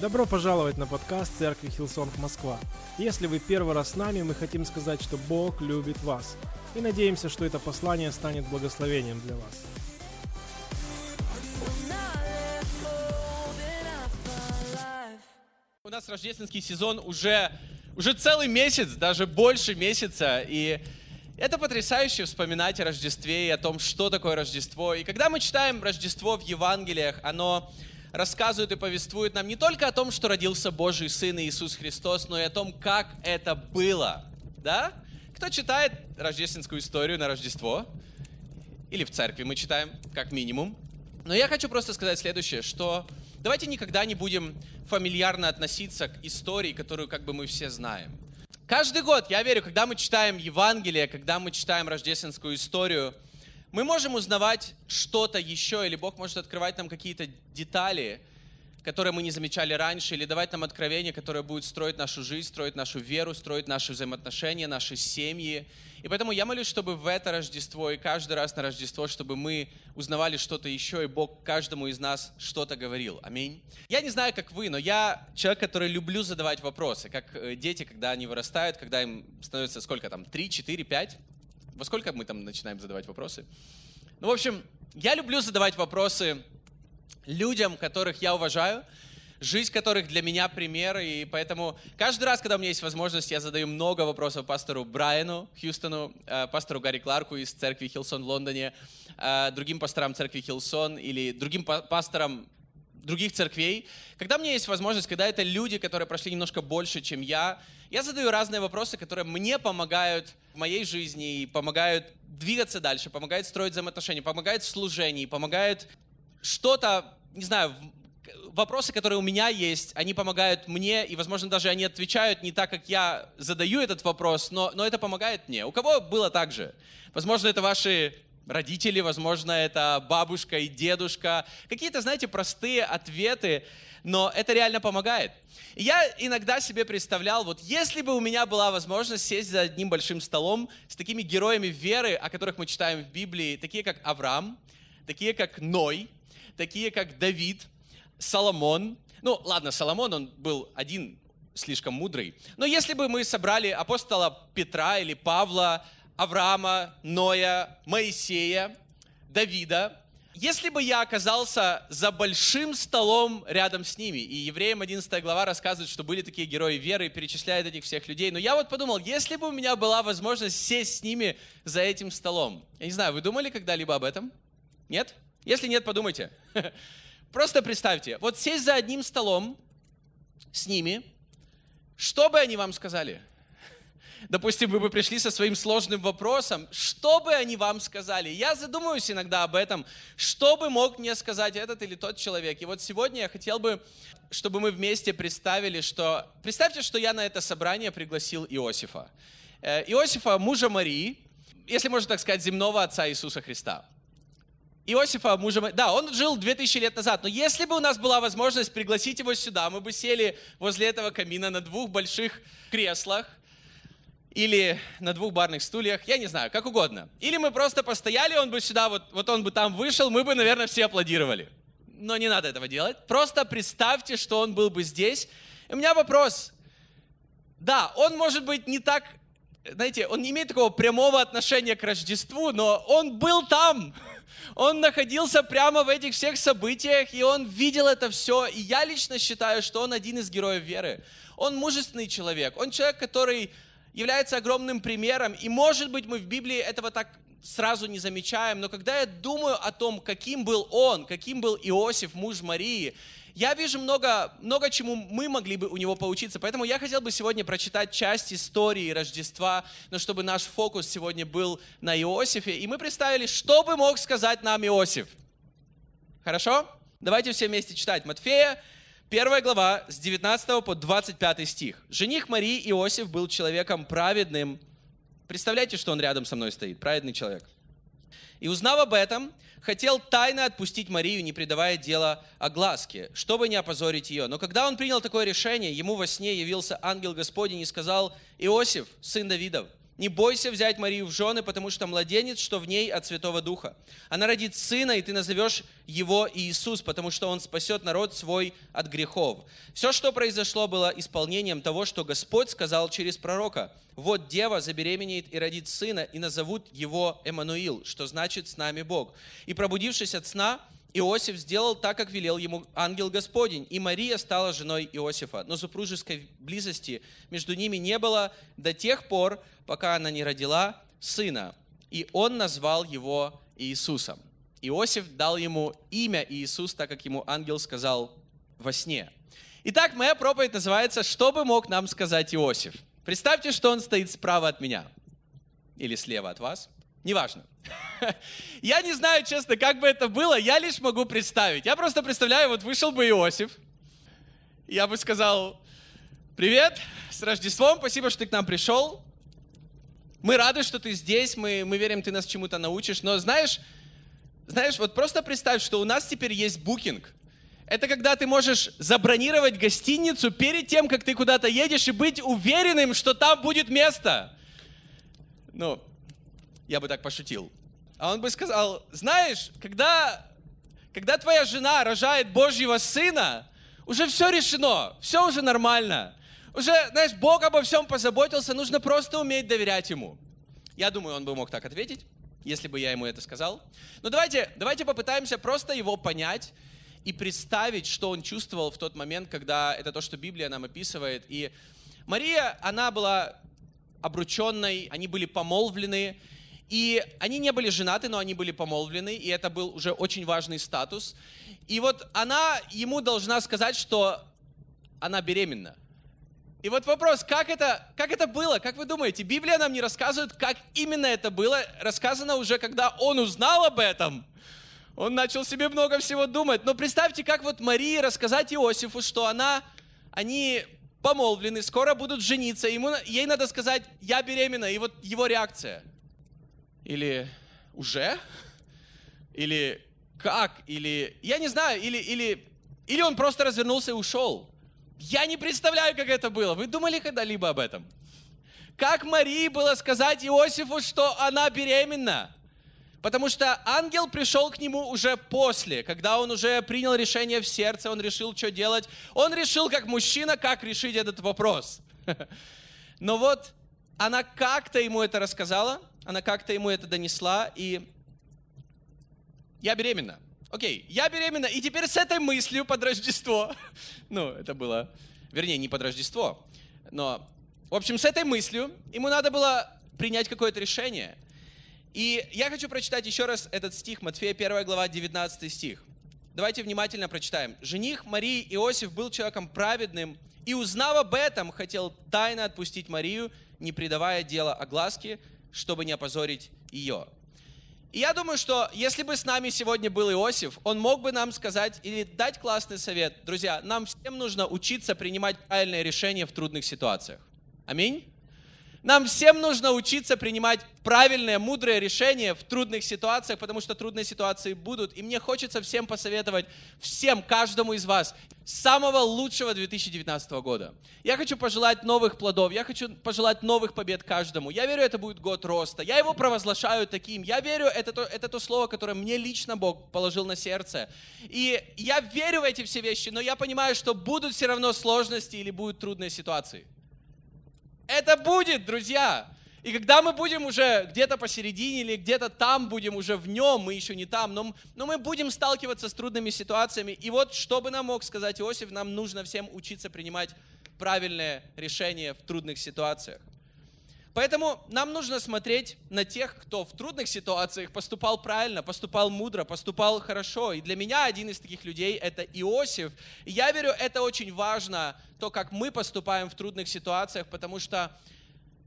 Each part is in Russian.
Добро пожаловать на подкаст Церкви Hillsong Москва. Если вы первый раз с нами, мы хотим сказать, что Бог любит вас. И надеемся, что это послание станет благословением для вас. У нас рождественский сезон уже, уже целый месяц, даже больше месяца. И это потрясающе вспоминать о Рождестве и о том, что такое Рождество. И когда мы читаем Рождество в Евангелиях, оно рассказывает и повествует нам не только о том, что родился Божий Сын Иисус Христос, но и о том, как это было. Да? Кто читает рождественскую историю на Рождество? Или в церкви мы читаем, как минимум. Но я хочу просто сказать следующее, что давайте никогда не будем фамильярно относиться к истории, которую как бы мы все знаем. Каждый год, я верю, когда мы читаем Евангелие, когда мы читаем рождественскую историю – мы можем узнавать что-то еще, или Бог может открывать нам какие-то детали, которые мы не замечали раньше, или давать нам откровение, которое будет строить нашу жизнь, строить нашу веру, строить наши взаимоотношения, наши семьи. И поэтому я молюсь, чтобы в это Рождество и каждый раз на Рождество, чтобы мы узнавали что-то еще, и Бог каждому из нас что-то говорил. Аминь. Я не знаю, как вы, но я человек, который люблю задавать вопросы, как э, дети, когда они вырастают, когда им становится сколько там, 3, 4, 5, во сколько мы там начинаем задавать вопросы? Ну, в общем, я люблю задавать вопросы людям, которых я уважаю, жизнь которых для меня пример, и поэтому каждый раз, когда у меня есть возможность, я задаю много вопросов пастору Брайану Хьюстону, э, пастору Гарри Кларку из церкви Хилсон в Лондоне, э, другим пасторам церкви Хилсон или другим пасторам других церквей. Когда у меня есть возможность, когда это люди, которые прошли немножко больше, чем я, я задаю разные вопросы, которые мне помогают в моей жизни и помогают двигаться дальше, помогают строить взаимоотношения, помогают в служении, помогают что-то, не знаю, вопросы, которые у меня есть, они помогают мне, и, возможно, даже они отвечают не так, как я задаю этот вопрос, но, но это помогает мне. У кого было так же? Возможно, это ваши родители, возможно, это бабушка и дедушка. Какие-то, знаете, простые ответы, но это реально помогает. И я иногда себе представлял, вот если бы у меня была возможность сесть за одним большим столом с такими героями веры, о которых мы читаем в Библии, такие как Авраам, такие как Ной, такие как Давид, Соломон. Ну, ладно, Соломон, он был один слишком мудрый. Но если бы мы собрали апостола Петра или Павла, Авраама, Ноя, Моисея, Давида, если бы я оказался за большим столом рядом с ними, и Евреям 11 глава рассказывает, что были такие герои веры и перечисляет этих всех людей, но я вот подумал, если бы у меня была возможность сесть с ними за этим столом, я не знаю, вы думали когда-либо об этом? Нет? Если нет, подумайте. Просто представьте, вот сесть за одним столом с ними, что бы они вам сказали? Допустим, вы бы пришли со своим сложным вопросом, что бы они вам сказали? Я задумываюсь иногда об этом, что бы мог мне сказать этот или тот человек. И вот сегодня я хотел бы, чтобы мы вместе представили, что... Представьте, что я на это собрание пригласил Иосифа. Э, Иосифа, мужа Марии, если можно так сказать, земного отца Иисуса Христа. Иосифа, мужа Марии. Да, он жил 2000 лет назад, но если бы у нас была возможность пригласить его сюда, мы бы сели возле этого камина на двух больших креслах, или на двух барных стульях, я не знаю, как угодно. Или мы просто постояли, он бы сюда, вот, вот он бы там вышел, мы бы, наверное, все аплодировали. Но не надо этого делать. Просто представьте, что он был бы здесь. И у меня вопрос. Да, он может быть не так, знаете, он не имеет такого прямого отношения к Рождеству, но он был там. Он находился прямо в этих всех событиях, и он видел это все. И я лично считаю, что он один из героев веры. Он мужественный человек. Он человек, который является огромным примером. И, может быть, мы в Библии этого так сразу не замечаем, но когда я думаю о том, каким был он, каким был Иосиф, муж Марии, я вижу много, много чему мы могли бы у него поучиться. Поэтому я хотел бы сегодня прочитать часть истории Рождества, но чтобы наш фокус сегодня был на Иосифе. И мы представили, что бы мог сказать нам Иосиф. Хорошо? Давайте все вместе читать. Матфея, Первая глава с 19 по 25 стих. Жених Марии Иосиф был человеком праведным. Представляете, что он рядом со мной стоит, праведный человек. И узнав об этом, хотел тайно отпустить Марию, не придавая дела огласке, чтобы не опозорить ее. Но когда он принял такое решение, ему во сне явился ангел Господень и сказал, «Иосиф, сын Давидов, Не бойся взять Марию в жены, потому что младенец, что в ней от Святого Духа. Она родит сына, и ты назовешь его Иисус, потому что он спасет народ свой от грехов. Все, что произошло, было исполнением того, что Господь сказал через пророка. Вот дева забеременеет и родит сына, и назовут его Эммануил, что значит «с нами Бог». И пробудившись от сна, Иосиф сделал так, как велел ему ангел Господень, и Мария стала женой Иосифа. Но супружеской близости между ними не было до тех пор, пока она не родила сына. И он назвал его Иисусом. Иосиф дал ему имя Иисус, так как ему ангел сказал во сне. Итак, моя проповедь называется «Что бы мог нам сказать Иосиф?» Представьте, что он стоит справа от меня или слева от вас – Неважно. Я не знаю, честно, как бы это было, я лишь могу представить. Я просто представляю, вот вышел бы Иосиф, я бы сказал, привет, с Рождеством, спасибо, что ты к нам пришел. Мы рады, что ты здесь, мы, мы верим, ты нас чему-то научишь. Но знаешь, знаешь, вот просто представь, что у нас теперь есть букинг. Это когда ты можешь забронировать гостиницу перед тем, как ты куда-то едешь, и быть уверенным, что там будет место. Ну, я бы так пошутил. А он бы сказал, знаешь, когда, когда твоя жена рожает Божьего сына, уже все решено, все уже нормально. Уже, знаешь, Бог обо всем позаботился, нужно просто уметь доверять Ему. Я думаю, он бы мог так ответить, если бы я ему это сказал. Но давайте, давайте попытаемся просто его понять и представить, что он чувствовал в тот момент, когда это то, что Библия нам описывает. И Мария, она была обрученной, они были помолвлены, и они не были женаты, но они были помолвлены, и это был уже очень важный статус. И вот она ему должна сказать, что она беременна. И вот вопрос, как это, как это было? Как вы думаете? Библия нам не рассказывает, как именно это было. Рассказано уже, когда он узнал об этом. Он начал себе много всего думать. Но представьте, как вот Марии рассказать Иосифу, что она, они помолвлены, скоро будут жениться. Ему, ей надо сказать, я беременна. И вот его реакция – или уже? Или как? Или, я не знаю, или, или, или он просто развернулся и ушел. Я не представляю, как это было. Вы думали когда-либо об этом? Как Марии было сказать Иосифу, что она беременна? Потому что ангел пришел к нему уже после, когда он уже принял решение в сердце, он решил, что делать. Он решил, как мужчина, как решить этот вопрос. Но вот она как-то ему это рассказала, она как-то ему это донесла, и я беременна. Окей, я беременна, и теперь с этой мыслью под Рождество, ну, это было, вернее, не под Рождество, но, в общем, с этой мыслью ему надо было принять какое-то решение. И я хочу прочитать еще раз этот стих, Матфея 1 глава, 19 стих. Давайте внимательно прочитаем. «Жених Марии Иосиф был человеком праведным, и, узнав об этом, хотел тайно отпустить Марию, не придавая дела огласке, чтобы не опозорить ее. И я думаю, что если бы с нами сегодня был Иосиф, он мог бы нам сказать или дать классный совет. Друзья, нам всем нужно учиться принимать правильные решения в трудных ситуациях. Аминь. Нам всем нужно учиться принимать правильные, мудрые решения в трудных ситуациях, потому что трудные ситуации будут. И мне хочется всем посоветовать, всем, каждому из вас, самого лучшего 2019 года. Я хочу пожелать новых плодов, я хочу пожелать новых побед каждому. Я верю, это будет год роста. Я его провозглашаю таким. Я верю, это то, это то слово, которое мне лично Бог положил на сердце. И я верю в эти все вещи, но я понимаю, что будут все равно сложности или будут трудные ситуации. Это будет, друзья. И когда мы будем уже где-то посередине или где-то там будем уже в нем, мы еще не там, но, но мы будем сталкиваться с трудными ситуациями. И вот, что бы нам мог сказать Иосиф, нам нужно всем учиться принимать правильные решения в трудных ситуациях. Поэтому нам нужно смотреть на тех, кто в трудных ситуациях поступал правильно, поступал мудро, поступал хорошо. И для меня один из таких людей – это Иосиф. И я верю, это очень важно то, как мы поступаем в трудных ситуациях, потому что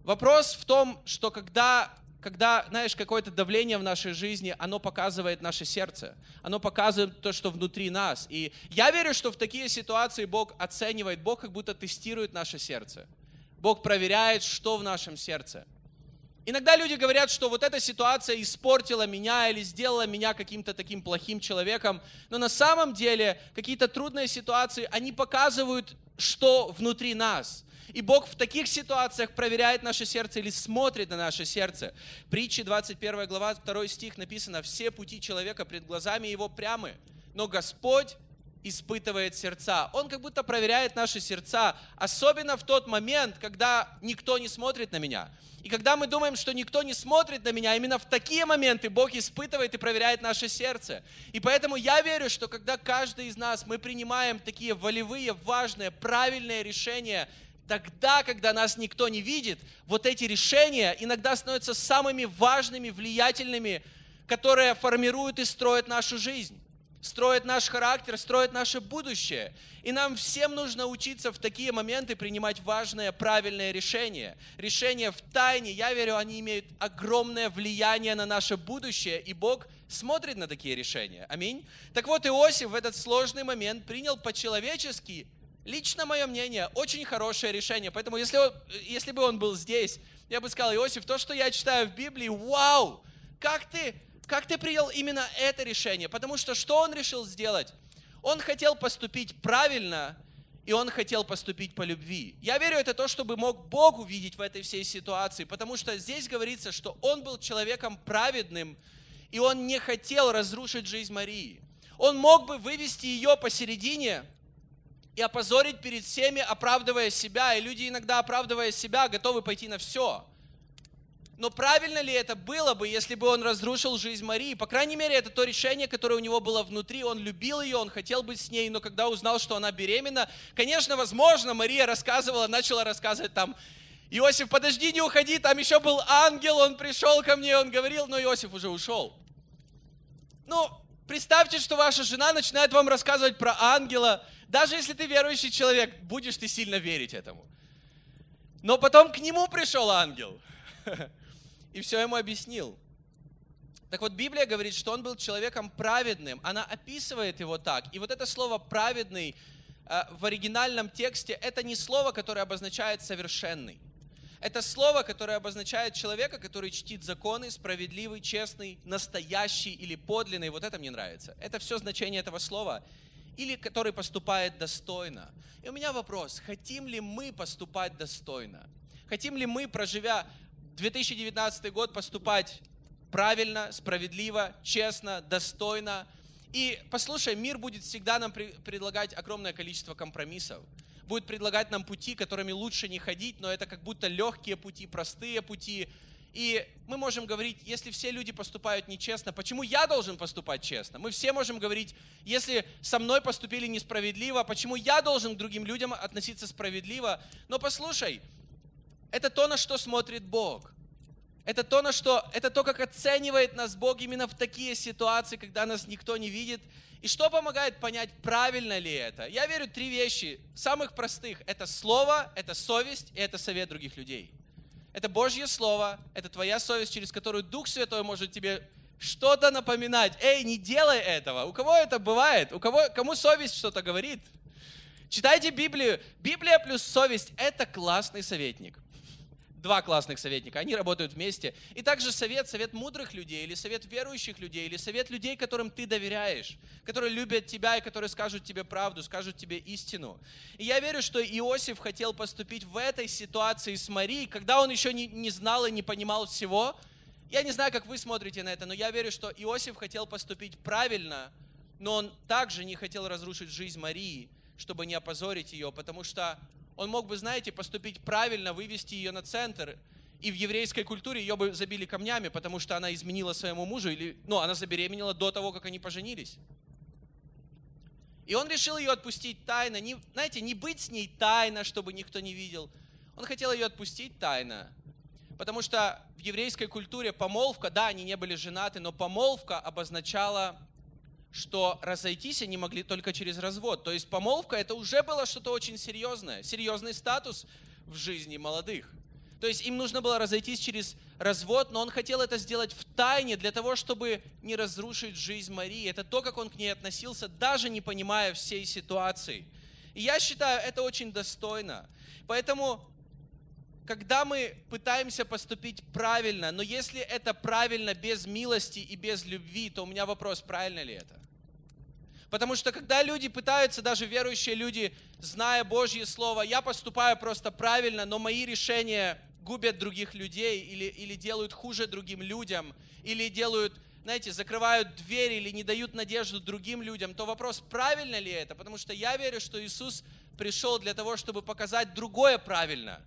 вопрос в том, что когда, когда знаешь, какое-то давление в нашей жизни, оно показывает наше сердце, оно показывает то, что внутри нас. И я верю, что в такие ситуации Бог оценивает, Бог как будто тестирует наше сердце. Бог проверяет, что в нашем сердце. Иногда люди говорят, что вот эта ситуация испортила меня или сделала меня каким-то таким плохим человеком. Но на самом деле какие-то трудные ситуации, они показывают, что внутри нас. И Бог в таких ситуациях проверяет наше сердце или смотрит на наше сердце. Притчи 21 глава, 2 стих написано, «Все пути человека пред глазами его прямы, но Господь испытывает сердца. Он как будто проверяет наши сердца, особенно в тот момент, когда никто не смотрит на меня. И когда мы думаем, что никто не смотрит на меня, именно в такие моменты Бог испытывает и проверяет наше сердце. И поэтому я верю, что когда каждый из нас, мы принимаем такие волевые, важные, правильные решения, тогда, когда нас никто не видит, вот эти решения иногда становятся самыми важными, влиятельными, которые формируют и строят нашу жизнь строит наш характер, строит наше будущее. И нам всем нужно учиться в такие моменты принимать важные, правильные решения. Решения в тайне, я верю, они имеют огромное влияние на наше будущее, и Бог смотрит на такие решения. Аминь. Так вот, Иосиф в этот сложный момент принял по-человечески, лично мое мнение, очень хорошее решение. Поэтому, если, он, если бы он был здесь, я бы сказал, Иосиф, то, что я читаю в Библии, вау, как ты как ты принял именно это решение? Потому что что он решил сделать? Он хотел поступить правильно, и он хотел поступить по любви. Я верю, это то, чтобы мог Бог увидеть в этой всей ситуации, потому что здесь говорится, что он был человеком праведным, и он не хотел разрушить жизнь Марии. Он мог бы вывести ее посередине и опозорить перед всеми, оправдывая себя, и люди иногда, оправдывая себя, готовы пойти на все. Но правильно ли это было бы, если бы он разрушил жизнь Марии? По крайней мере, это то решение, которое у него было внутри. Он любил ее, он хотел быть с ней, но когда узнал, что она беременна, конечно, возможно, Мария рассказывала, начала рассказывать там, Иосиф, подожди, не уходи, там еще был ангел, он пришел ко мне, он говорил, но Иосиф уже ушел. Ну, представьте, что ваша жена начинает вам рассказывать про ангела, даже если ты верующий человек, будешь ты сильно верить этому. Но потом к нему пришел ангел. и все ему объяснил. Так вот, Библия говорит, что он был человеком праведным. Она описывает его так. И вот это слово «праведный» э, в оригинальном тексте, это не слово, которое обозначает «совершенный». Это слово, которое обозначает человека, который чтит законы, справедливый, честный, настоящий или подлинный. Вот это мне нравится. Это все значение этого слова. Или который поступает достойно. И у меня вопрос, хотим ли мы поступать достойно? Хотим ли мы, проживя 2019 год поступать правильно, справедливо, честно, достойно. И послушай, мир будет всегда нам предлагать огромное количество компромиссов. Будет предлагать нам пути, которыми лучше не ходить, но это как будто легкие пути, простые пути. И мы можем говорить, если все люди поступают нечестно, почему я должен поступать честно? Мы все можем говорить, если со мной поступили несправедливо, почему я должен к другим людям относиться справедливо? Но послушай, это то, на что смотрит Бог. Это то, на что, это то, как оценивает нас Бог именно в такие ситуации, когда нас никто не видит. И что помогает понять, правильно ли это? Я верю три вещи, самых простых. Это слово, это совесть и это совет других людей. Это Божье Слово, это твоя совесть, через которую Дух Святой может тебе что-то напоминать. Эй, не делай этого. У кого это бывает? У кого, кому совесть что-то говорит? Читайте Библию. Библия плюс совесть – это классный советник два классных советника, они работают вместе. И также совет, совет мудрых людей, или совет верующих людей, или совет людей, которым ты доверяешь, которые любят тебя и которые скажут тебе правду, скажут тебе истину. И я верю, что Иосиф хотел поступить в этой ситуации с Марией, когда он еще не, не знал и не понимал всего. Я не знаю, как вы смотрите на это, но я верю, что Иосиф хотел поступить правильно, но он также не хотел разрушить жизнь Марии, чтобы не опозорить ее, потому что он мог бы, знаете, поступить правильно, вывести ее на центр, и в еврейской культуре ее бы забили камнями, потому что она изменила своему мужу, или, ну, она забеременела до того, как они поженились. И он решил ее отпустить тайно. Не, знаете, не быть с ней тайно, чтобы никто не видел. Он хотел ее отпустить тайно. Потому что в еврейской культуре помолвка, да, они не были женаты, но помолвка обозначала что разойтись они могли только через развод. То есть помолвка это уже было что-то очень серьезное, серьезный статус в жизни молодых. То есть им нужно было разойтись через развод, но он хотел это сделать в тайне для того, чтобы не разрушить жизнь Марии. Это то, как он к ней относился, даже не понимая всей ситуации. И я считаю, это очень достойно. Поэтому когда мы пытаемся поступить правильно, но если это правильно без милости и без любви, то у меня вопрос, правильно ли это? Потому что когда люди пытаются, даже верующие люди, зная Божье Слово, я поступаю просто правильно, но мои решения губят других людей или, или делают хуже другим людям, или делают, знаете, закрывают двери или не дают надежду другим людям, то вопрос, правильно ли это? Потому что я верю, что Иисус пришел для того, чтобы показать другое правильно.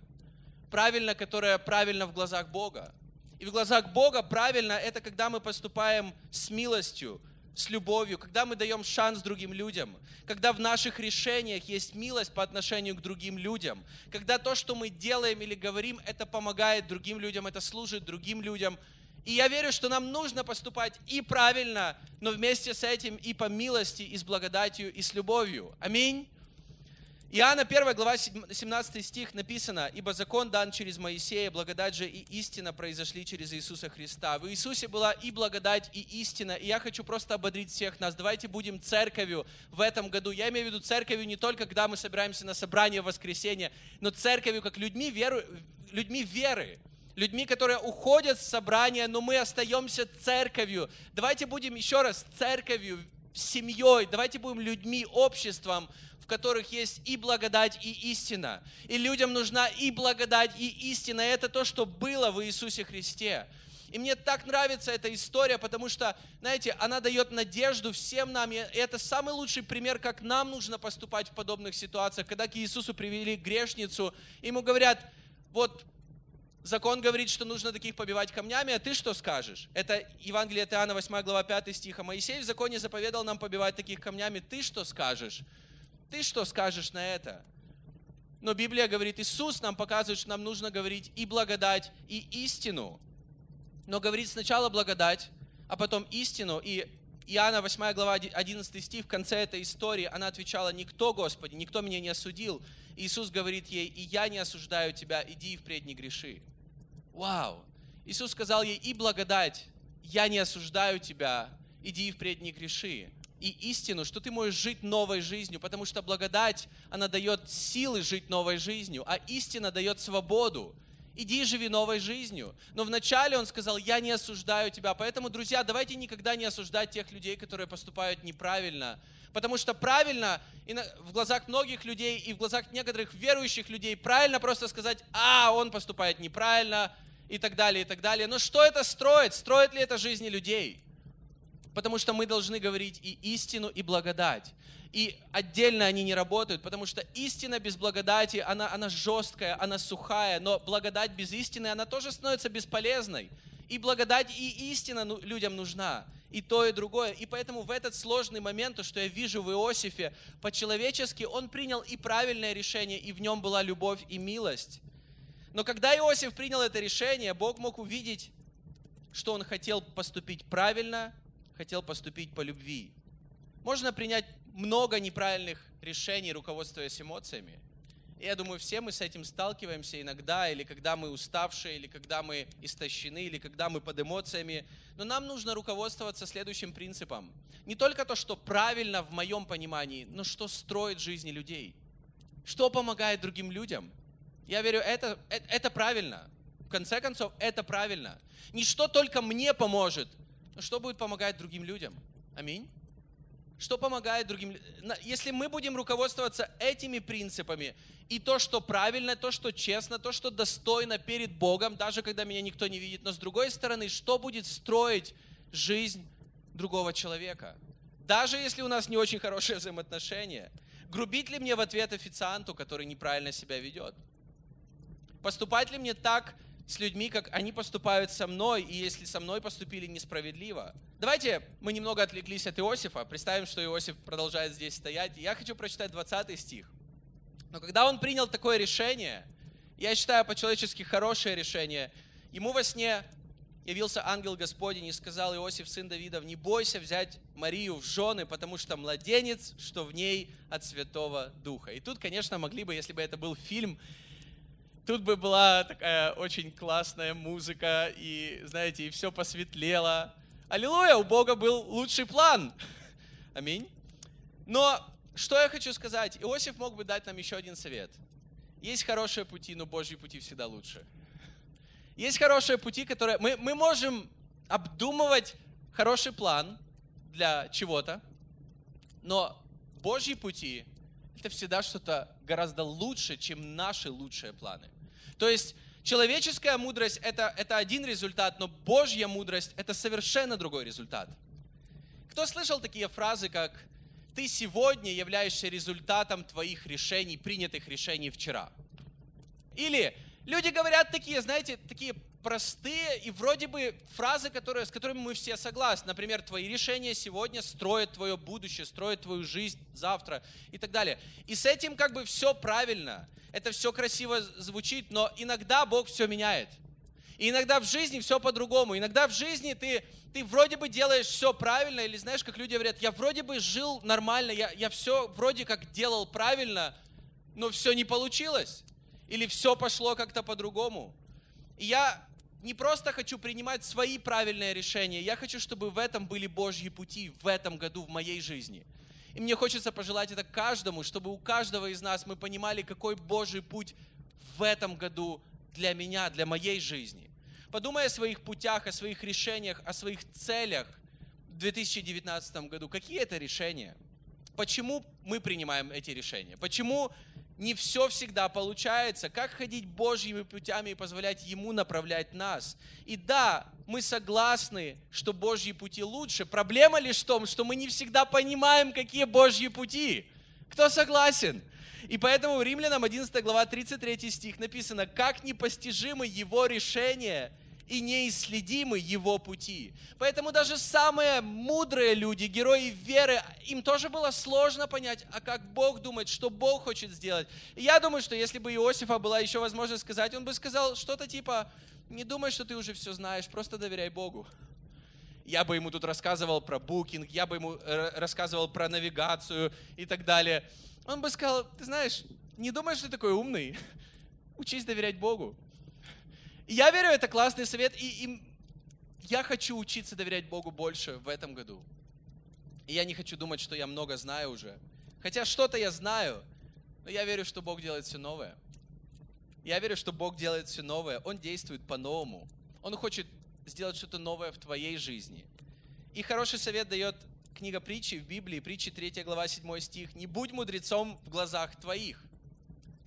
Правильно, которое правильно в глазах Бога. И в глазах Бога правильно это когда мы поступаем с милостью, с любовью, когда мы даем шанс другим людям, когда в наших решениях есть милость по отношению к другим людям, когда то, что мы делаем или говорим, это помогает другим людям, это служит другим людям. И я верю, что нам нужно поступать и правильно, но вместе с этим и по милости, и с благодатью, и с любовью. Аминь. Иоанна 1 глава 17 стих написано, «Ибо закон дан через Моисея, благодать же и истина произошли через Иисуса Христа». В Иисусе была и благодать, и истина. И я хочу просто ободрить всех нас. Давайте будем церковью в этом году. Я имею в виду церковью не только, когда мы собираемся на собрание в воскресенье, но церковью как людьми, веру, людьми веры людьми, которые уходят с собрания, но мы остаемся церковью. Давайте будем еще раз церковью, семьей, давайте будем людьми, обществом, в которых есть и благодать, и истина. И людям нужна и благодать, и истина. И это то, что было в Иисусе Христе. И мне так нравится эта история, потому что, знаете, она дает надежду всем нам. И это самый лучший пример, как нам нужно поступать в подобных ситуациях. Когда к Иисусу привели грешницу, ему говорят, вот закон говорит, что нужно таких побивать камнями, а ты что скажешь? Это Евангелие от Иоанна, 8 глава, 5 стих. А Моисей в законе заповедал нам побивать таких камнями, ты что скажешь? Ты что скажешь на это? Но Библия говорит, Иисус нам показывает, что нам нужно говорить и благодать, и истину. Но говорит сначала благодать, а потом истину. И Иоанна 8 глава 11 стих, в конце этой истории, она отвечала, «Никто, Господи, никто меня не осудил». Иисус говорит ей, «И я не осуждаю тебя, иди и впредь не греши». Вау! Иисус сказал ей, «И благодать, я не осуждаю тебя, иди и впредь не греши» и истину, что ты можешь жить новой жизнью, потому что благодать, она дает силы жить новой жизнью, а истина дает свободу. Иди живи новой жизнью. Но вначале он сказал, я не осуждаю тебя. Поэтому, друзья, давайте никогда не осуждать тех людей, которые поступают неправильно. Потому что правильно в глазах многих людей и в глазах некоторых верующих людей правильно просто сказать, а, он поступает неправильно и так далее, и так далее. Но что это строит? Строит ли это жизни людей? потому что мы должны говорить и истину, и благодать. И отдельно они не работают, потому что истина без благодати, она, она жесткая, она сухая, но благодать без истины, она тоже становится бесполезной. И благодать, и истина ну, людям нужна. И то, и другое. И поэтому в этот сложный момент, то, что я вижу в Иосифе, по-человечески он принял и правильное решение, и в нем была любовь и милость. Но когда Иосиф принял это решение, Бог мог увидеть, что он хотел поступить правильно, хотел поступить по любви. Можно принять много неправильных решений, руководствуясь эмоциями. Я думаю, все мы с этим сталкиваемся иногда, или когда мы уставшие, или когда мы истощены, или когда мы под эмоциями. Но нам нужно руководствоваться следующим принципом. Не только то, что правильно в моем понимании, но что строит жизни людей. Что помогает другим людям. Я верю, это, это, это правильно. В конце концов, это правильно. Не что только мне поможет, но что будет помогать другим людям? Аминь. Что помогает другим? Если мы будем руководствоваться этими принципами, и то, что правильно, то, что честно, то, что достойно перед Богом, даже когда меня никто не видит, но с другой стороны, что будет строить жизнь другого человека? Даже если у нас не очень хорошие взаимоотношения, грубить ли мне в ответ официанту, который неправильно себя ведет? Поступать ли мне так, с людьми, как они поступают со мной, и если со мной поступили несправедливо. Давайте мы немного отвлеклись от Иосифа, представим, что Иосиф продолжает здесь стоять. Я хочу прочитать 20 стих. Но когда он принял такое решение, я считаю по-человечески хорошее решение, ему во сне явился ангел Господень и сказал Иосиф, сын Давидов, не бойся взять Марию в жены, потому что младенец, что в ней от Святого Духа. И тут, конечно, могли бы, если бы это был фильм, тут бы была такая очень классная музыка, и, знаете, и все посветлело. Аллилуйя, у Бога был лучший план. Аминь. Но что я хочу сказать? Иосиф мог бы дать нам еще один совет. есть хорошие пути, но Божьи пути всегда лучше. Есть хорошие пути, которые... Мы, мы можем обдумывать хороший план для чего-то, но Божьи пути — это всегда что-то гораздо лучше, чем наши лучшие планы. То есть человеческая мудрость это, — это один результат, но Божья мудрость — это совершенно другой результат. Кто слышал такие фразы, как «ты сегодня являешься результатом твоих решений, принятых решений вчера»? Или люди говорят такие, знаете, такие простые и вроде бы фразы, которые, с которыми мы все согласны. Например, твои решения сегодня строят твое будущее, строят твою жизнь завтра и так далее. И с этим как бы все правильно. Это все красиво звучит, но иногда Бог все меняет. И иногда в жизни все по-другому. Иногда в жизни ты, ты вроде бы делаешь все правильно, или знаешь, как люди говорят, я вроде бы жил нормально, я, я все вроде как делал правильно, но все не получилось. Или все пошло как-то по-другому. И я не просто хочу принимать свои правильные решения, я хочу, чтобы в этом были Божьи пути в этом году в моей жизни. И мне хочется пожелать это каждому, чтобы у каждого из нас мы понимали, какой Божий путь в этом году для меня, для моей жизни. Подумай о своих путях, о своих решениях, о своих целях в 2019 году. Какие это решения? Почему мы принимаем эти решения? Почему не все всегда получается. Как ходить Божьими путями и позволять Ему направлять нас? И да, мы согласны, что Божьи пути лучше. Проблема лишь в том, что мы не всегда понимаем, какие Божьи пути. Кто согласен? И поэтому в Римлянам 11 глава 33 стих написано, как непостижимы Его решения – и неисследимы его пути. Поэтому даже самые мудрые люди, герои веры, им тоже было сложно понять, а как Бог думает, что Бог хочет сделать. И я думаю, что если бы Иосифа была еще возможность сказать, он бы сказал что-то типа, не думай, что ты уже все знаешь, просто доверяй Богу. Я бы ему тут рассказывал про букинг, я бы ему э, рассказывал про навигацию и так далее. Он бы сказал, ты знаешь, не думай, что ты такой умный, учись доверять Богу. Я верю, это классный совет, и, и я хочу учиться доверять Богу больше в этом году. И я не хочу думать, что я много знаю уже. Хотя что-то я знаю, но я верю, что Бог делает все новое. Я верю, что Бог делает все новое. Он действует по-новому. Он хочет сделать что-то новое в твоей жизни. И хороший совет дает книга притчи в Библии, притчи 3 глава 7 стих. «Не будь мудрецом в глазах твоих,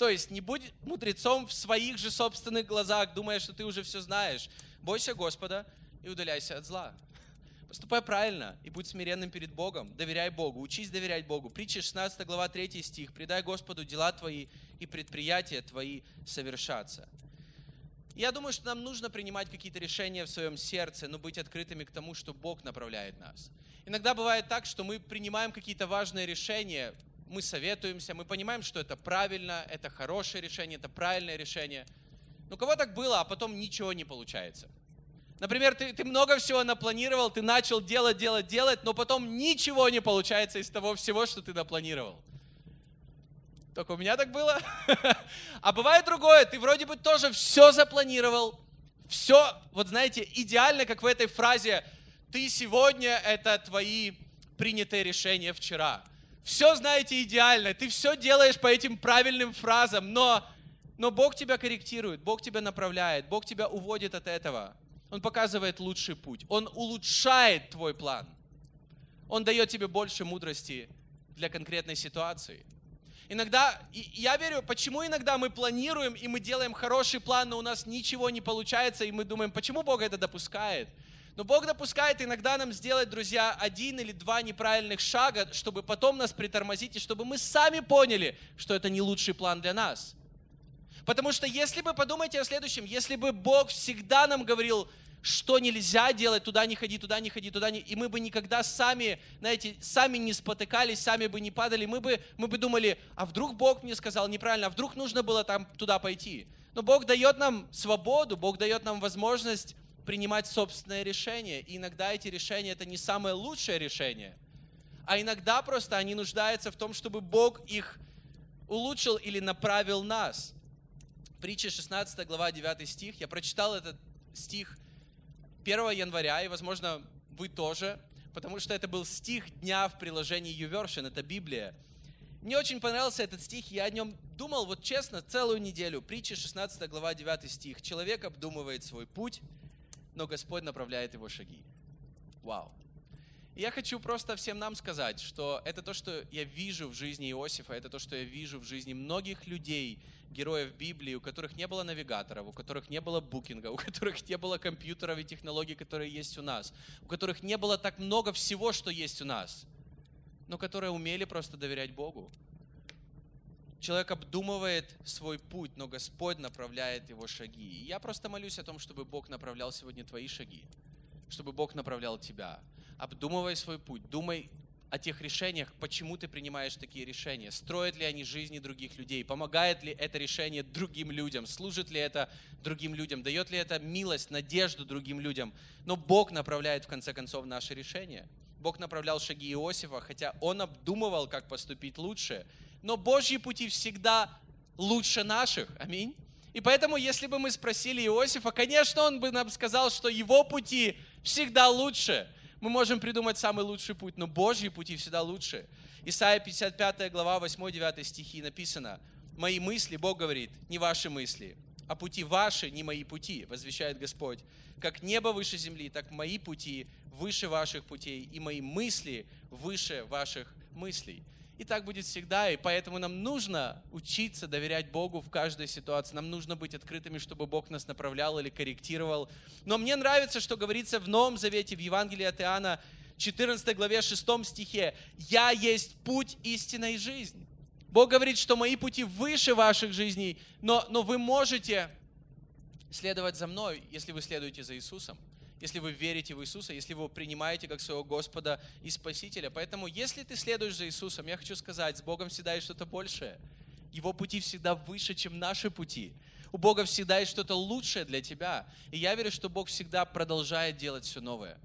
то есть не будь мудрецом в своих же собственных глазах, думая, что ты уже все знаешь. Бойся Господа и удаляйся от зла. Поступай правильно и будь смиренным перед Богом. Доверяй Богу, учись доверять Богу. Притча 16 глава 3 стих. «Предай Господу дела твои, и предприятия твои совершатся». Я думаю, что нам нужно принимать какие-то решения в своем сердце, но быть открытыми к тому, что Бог направляет нас. Иногда бывает так, что мы принимаем какие-то важные решения, мы советуемся, мы понимаем, что это правильно, это хорошее решение, это правильное решение. Но кого так было, а потом ничего не получается? Например, ты, ты много всего напланировал, ты начал делать, делать, делать, но потом ничего не получается из того всего, что ты напланировал. Только у меня так было. А бывает другое, ты вроде бы тоже все запланировал, все, вот знаете, идеально, как в этой фразе, ты сегодня это твои принятые решения вчера все знаете идеально, ты все делаешь по этим правильным фразам, но, но Бог тебя корректирует, Бог тебя направляет, Бог тебя уводит от этого. Он показывает лучший путь, Он улучшает твой план. Он дает тебе больше мудрости для конкретной ситуации. Иногда, я верю, почему иногда мы планируем, и мы делаем хороший план, но у нас ничего не получается, и мы думаем, почему Бог это допускает? Но Бог допускает иногда нам сделать, друзья, один или два неправильных шага, чтобы потом нас притормозить, и чтобы мы сами поняли, что это не лучший план для нас. Потому что если бы, подумайте о следующем, если бы Бог всегда нам говорил, что нельзя делать, туда не ходи, туда не ходи, туда не... И мы бы никогда сами, знаете, сами не спотыкались, сами бы не падали, мы бы, мы бы думали, а вдруг Бог мне сказал неправильно, а вдруг нужно было там туда пойти. Но Бог дает нам свободу, Бог дает нам возможность принимать собственные решения. И иногда эти решения это не самое лучшее решение, а иногда просто они нуждаются в том, чтобы Бог их улучшил или направил нас. Притча 16 глава 9 стих. Я прочитал этот стих 1 января, и, возможно, вы тоже, потому что это был стих дня в приложении YouVersion, это Библия. Мне очень понравился этот стих, я о нем думал, вот честно, целую неделю. Притча 16 глава 9 стих. Человек обдумывает свой путь, но Господь направляет его шаги. Вау. Я хочу просто всем нам сказать, что это то, что я вижу в жизни Иосифа, это то, что я вижу в жизни многих людей, героев Библии, у которых не было навигаторов, у которых не было букинга, у которых не было компьютеров и технологий, которые есть у нас, у которых не было так много всего, что есть у нас, но которые умели просто доверять Богу. Человек обдумывает свой путь, но Господь направляет его шаги. И я просто молюсь о том, чтобы Бог направлял сегодня твои шаги, чтобы Бог направлял тебя. Обдумывай свой путь, думай о тех решениях, почему ты принимаешь такие решения. Строят ли они жизни других людей? Помогает ли это решение другим людям? Служит ли это другим людям? Дает ли это милость, надежду другим людям? Но Бог направляет в конце концов наши решения. Бог направлял шаги Иосифа, хотя он обдумывал, как поступить лучше. Но Божьи пути всегда лучше наших. Аминь. И поэтому, если бы мы спросили Иосифа, конечно, он бы нам сказал, что его пути всегда лучше – мы можем придумать самый лучший путь, но Божьи пути всегда лучше. Исайя 55 глава 8-9 стихи написано, «Мои мысли, Бог говорит, не ваши мысли, а пути ваши, не мои пути, возвещает Господь. Как небо выше земли, так мои пути выше ваших путей, и мои мысли выше ваших мыслей. И так будет всегда, и поэтому нам нужно учиться доверять Богу в каждой ситуации. Нам нужно быть открытыми, чтобы Бог нас направлял или корректировал. Но мне нравится, что говорится в Новом Завете, в Евангелии от Иоанна, 14 главе 6 стихе. «Я есть путь, истина и жизнь». Бог говорит, что мои пути выше ваших жизней, но, но вы можете следовать за мной, если вы следуете за Иисусом если вы верите в Иисуса, если вы его принимаете как своего Господа и Спасителя. Поэтому, если ты следуешь за Иисусом, я хочу сказать, с Богом всегда есть что-то большее. Его пути всегда выше, чем наши пути. У Бога всегда есть что-то лучшее для тебя. И я верю, что Бог всегда продолжает делать все новое.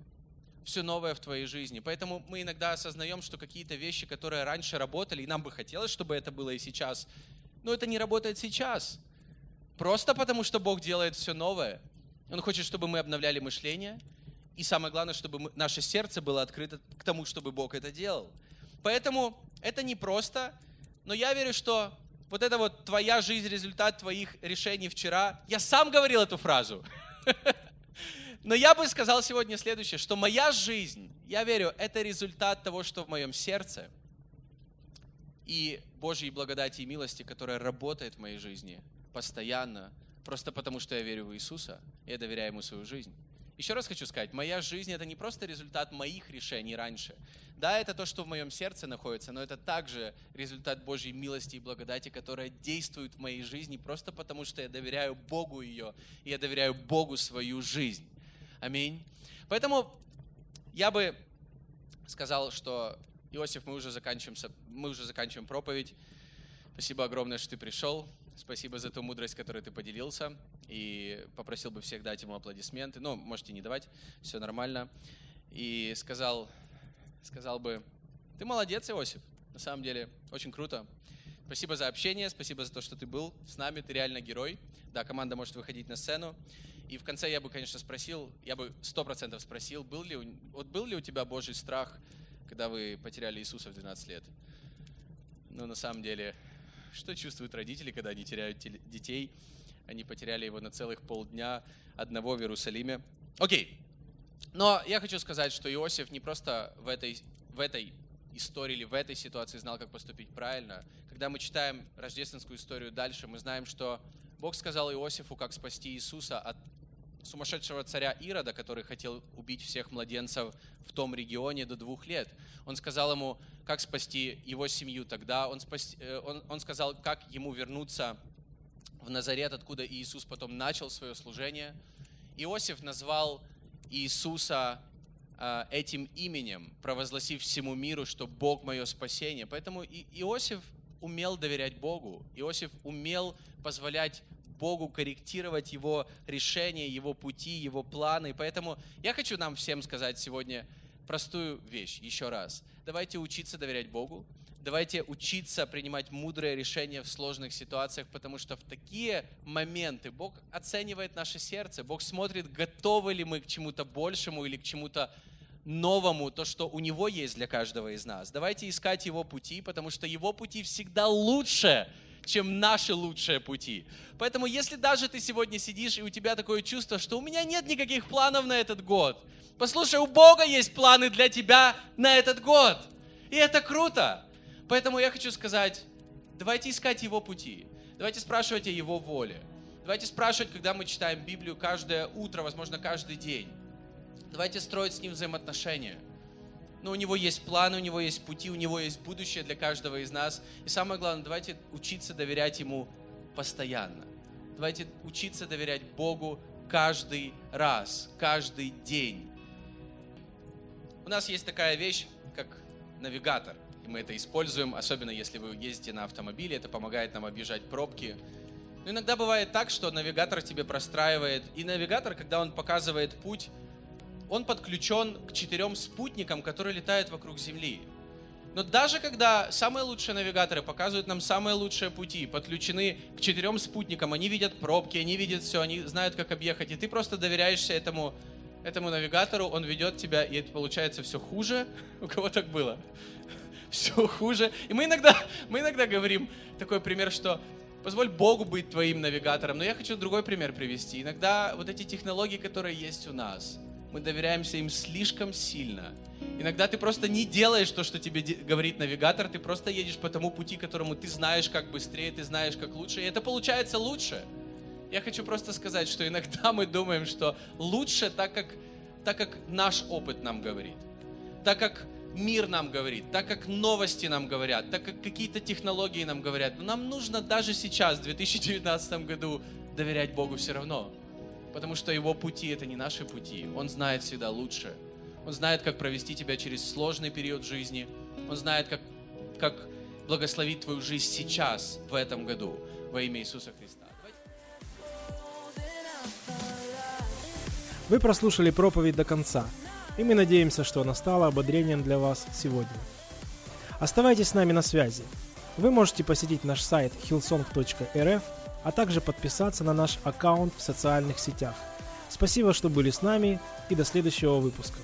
Все новое в твоей жизни. Поэтому мы иногда осознаем, что какие-то вещи, которые раньше работали, и нам бы хотелось, чтобы это было и сейчас, но это не работает сейчас. Просто потому, что Бог делает все новое. Он хочет, чтобы мы обновляли мышление, и самое главное, чтобы мы, наше сердце было открыто к тому, чтобы Бог это делал. Поэтому это не просто, но я верю, что вот это вот твоя жизнь, результат твоих решений вчера. Я сам говорил эту фразу. Но я бы сказал сегодня следующее, что моя жизнь, я верю, это результат того, что в моем сердце и Божьей благодати и милости, которая работает в моей жизни постоянно, просто потому что я верю в Иисуса, я доверяю Ему свою жизнь. Еще раз хочу сказать, моя жизнь это не просто результат моих решений раньше. Да, это то, что в моем сердце находится, но это также результат Божьей милости и благодати, которая действует в моей жизни просто потому, что я доверяю Богу ее, и я доверяю Богу свою жизнь. Аминь. Поэтому я бы сказал, что Иосиф, мы уже заканчиваем, мы уже заканчиваем проповедь. Спасибо огромное, что ты пришел. Спасибо за ту мудрость, которой ты поделился. И попросил бы всех дать ему аплодисменты. Ну, можете не давать, все нормально. И сказал, сказал бы, ты молодец, Иосиф. На самом деле, очень круто. Спасибо за общение, спасибо за то, что ты был с нами, ты реально герой. Да, команда может выходить на сцену. И в конце я бы, конечно, спросил, я бы сто процентов спросил, был ли, вот был ли у тебя Божий страх, когда вы потеряли Иисуса в 12 лет? Ну, на самом деле, что чувствуют родители, когда они теряют детей? Они потеряли его на целых полдня одного в Иерусалиме. Окей. Но я хочу сказать, что Иосиф не просто в этой, в этой истории или в этой ситуации знал, как поступить правильно. Когда мы читаем рождественскую историю дальше, мы знаем, что Бог сказал Иосифу, как спасти Иисуса от сумасшедшего царя Ирода, который хотел убить всех младенцев в том регионе до двух лет. Он сказал ему, как спасти его семью тогда. Он, спас, э, он, он сказал, как ему вернуться в Назарет, откуда Иисус потом начал свое служение. Иосиф назвал Иисуса э, этим именем, провозгласив всему миру, что Бог мое спасение. Поэтому Иосиф умел доверять Богу. Иосиф умел позволять Богу корректировать Его решения, Его пути, Его планы. Поэтому я хочу нам всем сказать сегодня простую вещь еще раз. Давайте учиться доверять Богу, давайте учиться принимать мудрые решения в сложных ситуациях, потому что в такие моменты Бог оценивает наше сердце, Бог смотрит, готовы ли мы к чему-то большему или к чему-то новому то, что у Него есть для каждого из нас. Давайте искать Его пути, потому что Его пути всегда лучше, чем наши лучшие пути. Поэтому если даже ты сегодня сидишь и у тебя такое чувство, что у меня нет никаких планов на этот год, послушай, у Бога есть планы для тебя на этот год. И это круто. Поэтому я хочу сказать, давайте искать Его пути. Давайте спрашивать о Его воле. Давайте спрашивать, когда мы читаем Библию каждое утро, возможно, каждый день. Давайте строить с Ним взаимоотношения. Но у Него есть планы, у Него есть пути, у Него есть будущее для каждого из нас. И самое главное, давайте учиться доверять Ему постоянно. Давайте учиться доверять Богу каждый раз, каждый день. У нас есть такая вещь, как навигатор. И мы это используем, особенно если вы ездите на автомобиле. Это помогает нам объезжать пробки. Но иногда бывает так, что навигатор тебе простраивает. И навигатор, когда он показывает путь, он подключен к четырем спутникам, которые летают вокруг Земли. Но даже когда самые лучшие навигаторы показывают нам самые лучшие пути, подключены к четырем спутникам, они видят пробки, они видят все, они знают, как объехать, и ты просто доверяешься этому, этому навигатору, он ведет тебя, и это получается все хуже. У кого так было? Все хуже. И мы иногда, мы иногда говорим такой пример, что позволь Богу быть твоим навигатором. Но я хочу другой пример привести. Иногда вот эти технологии, которые есть у нас, мы доверяемся им слишком сильно. Иногда ты просто не делаешь то, что тебе говорит навигатор, ты просто едешь по тому пути, которому ты знаешь, как быстрее, ты знаешь, как лучше, и это получается лучше. Я хочу просто сказать, что иногда мы думаем, что лучше так, как, так как наш опыт нам говорит, так как мир нам говорит, так как новости нам говорят, так как какие-то технологии нам говорят. Но нам нужно даже сейчас, в 2019 году, доверять Богу все равно. Потому что Его пути — это не наши пути. Он знает всегда лучше. Он знает, как провести тебя через сложный период жизни. Он знает, как, как благословить твою жизнь сейчас, в этом году, во имя Иисуса Христа. Вы прослушали проповедь до конца, и мы надеемся, что она стала ободрением для вас сегодня. Оставайтесь с нами на связи. Вы можете посетить наш сайт hillsong.rf а также подписаться на наш аккаунт в социальных сетях. Спасибо, что были с нами и до следующего выпуска.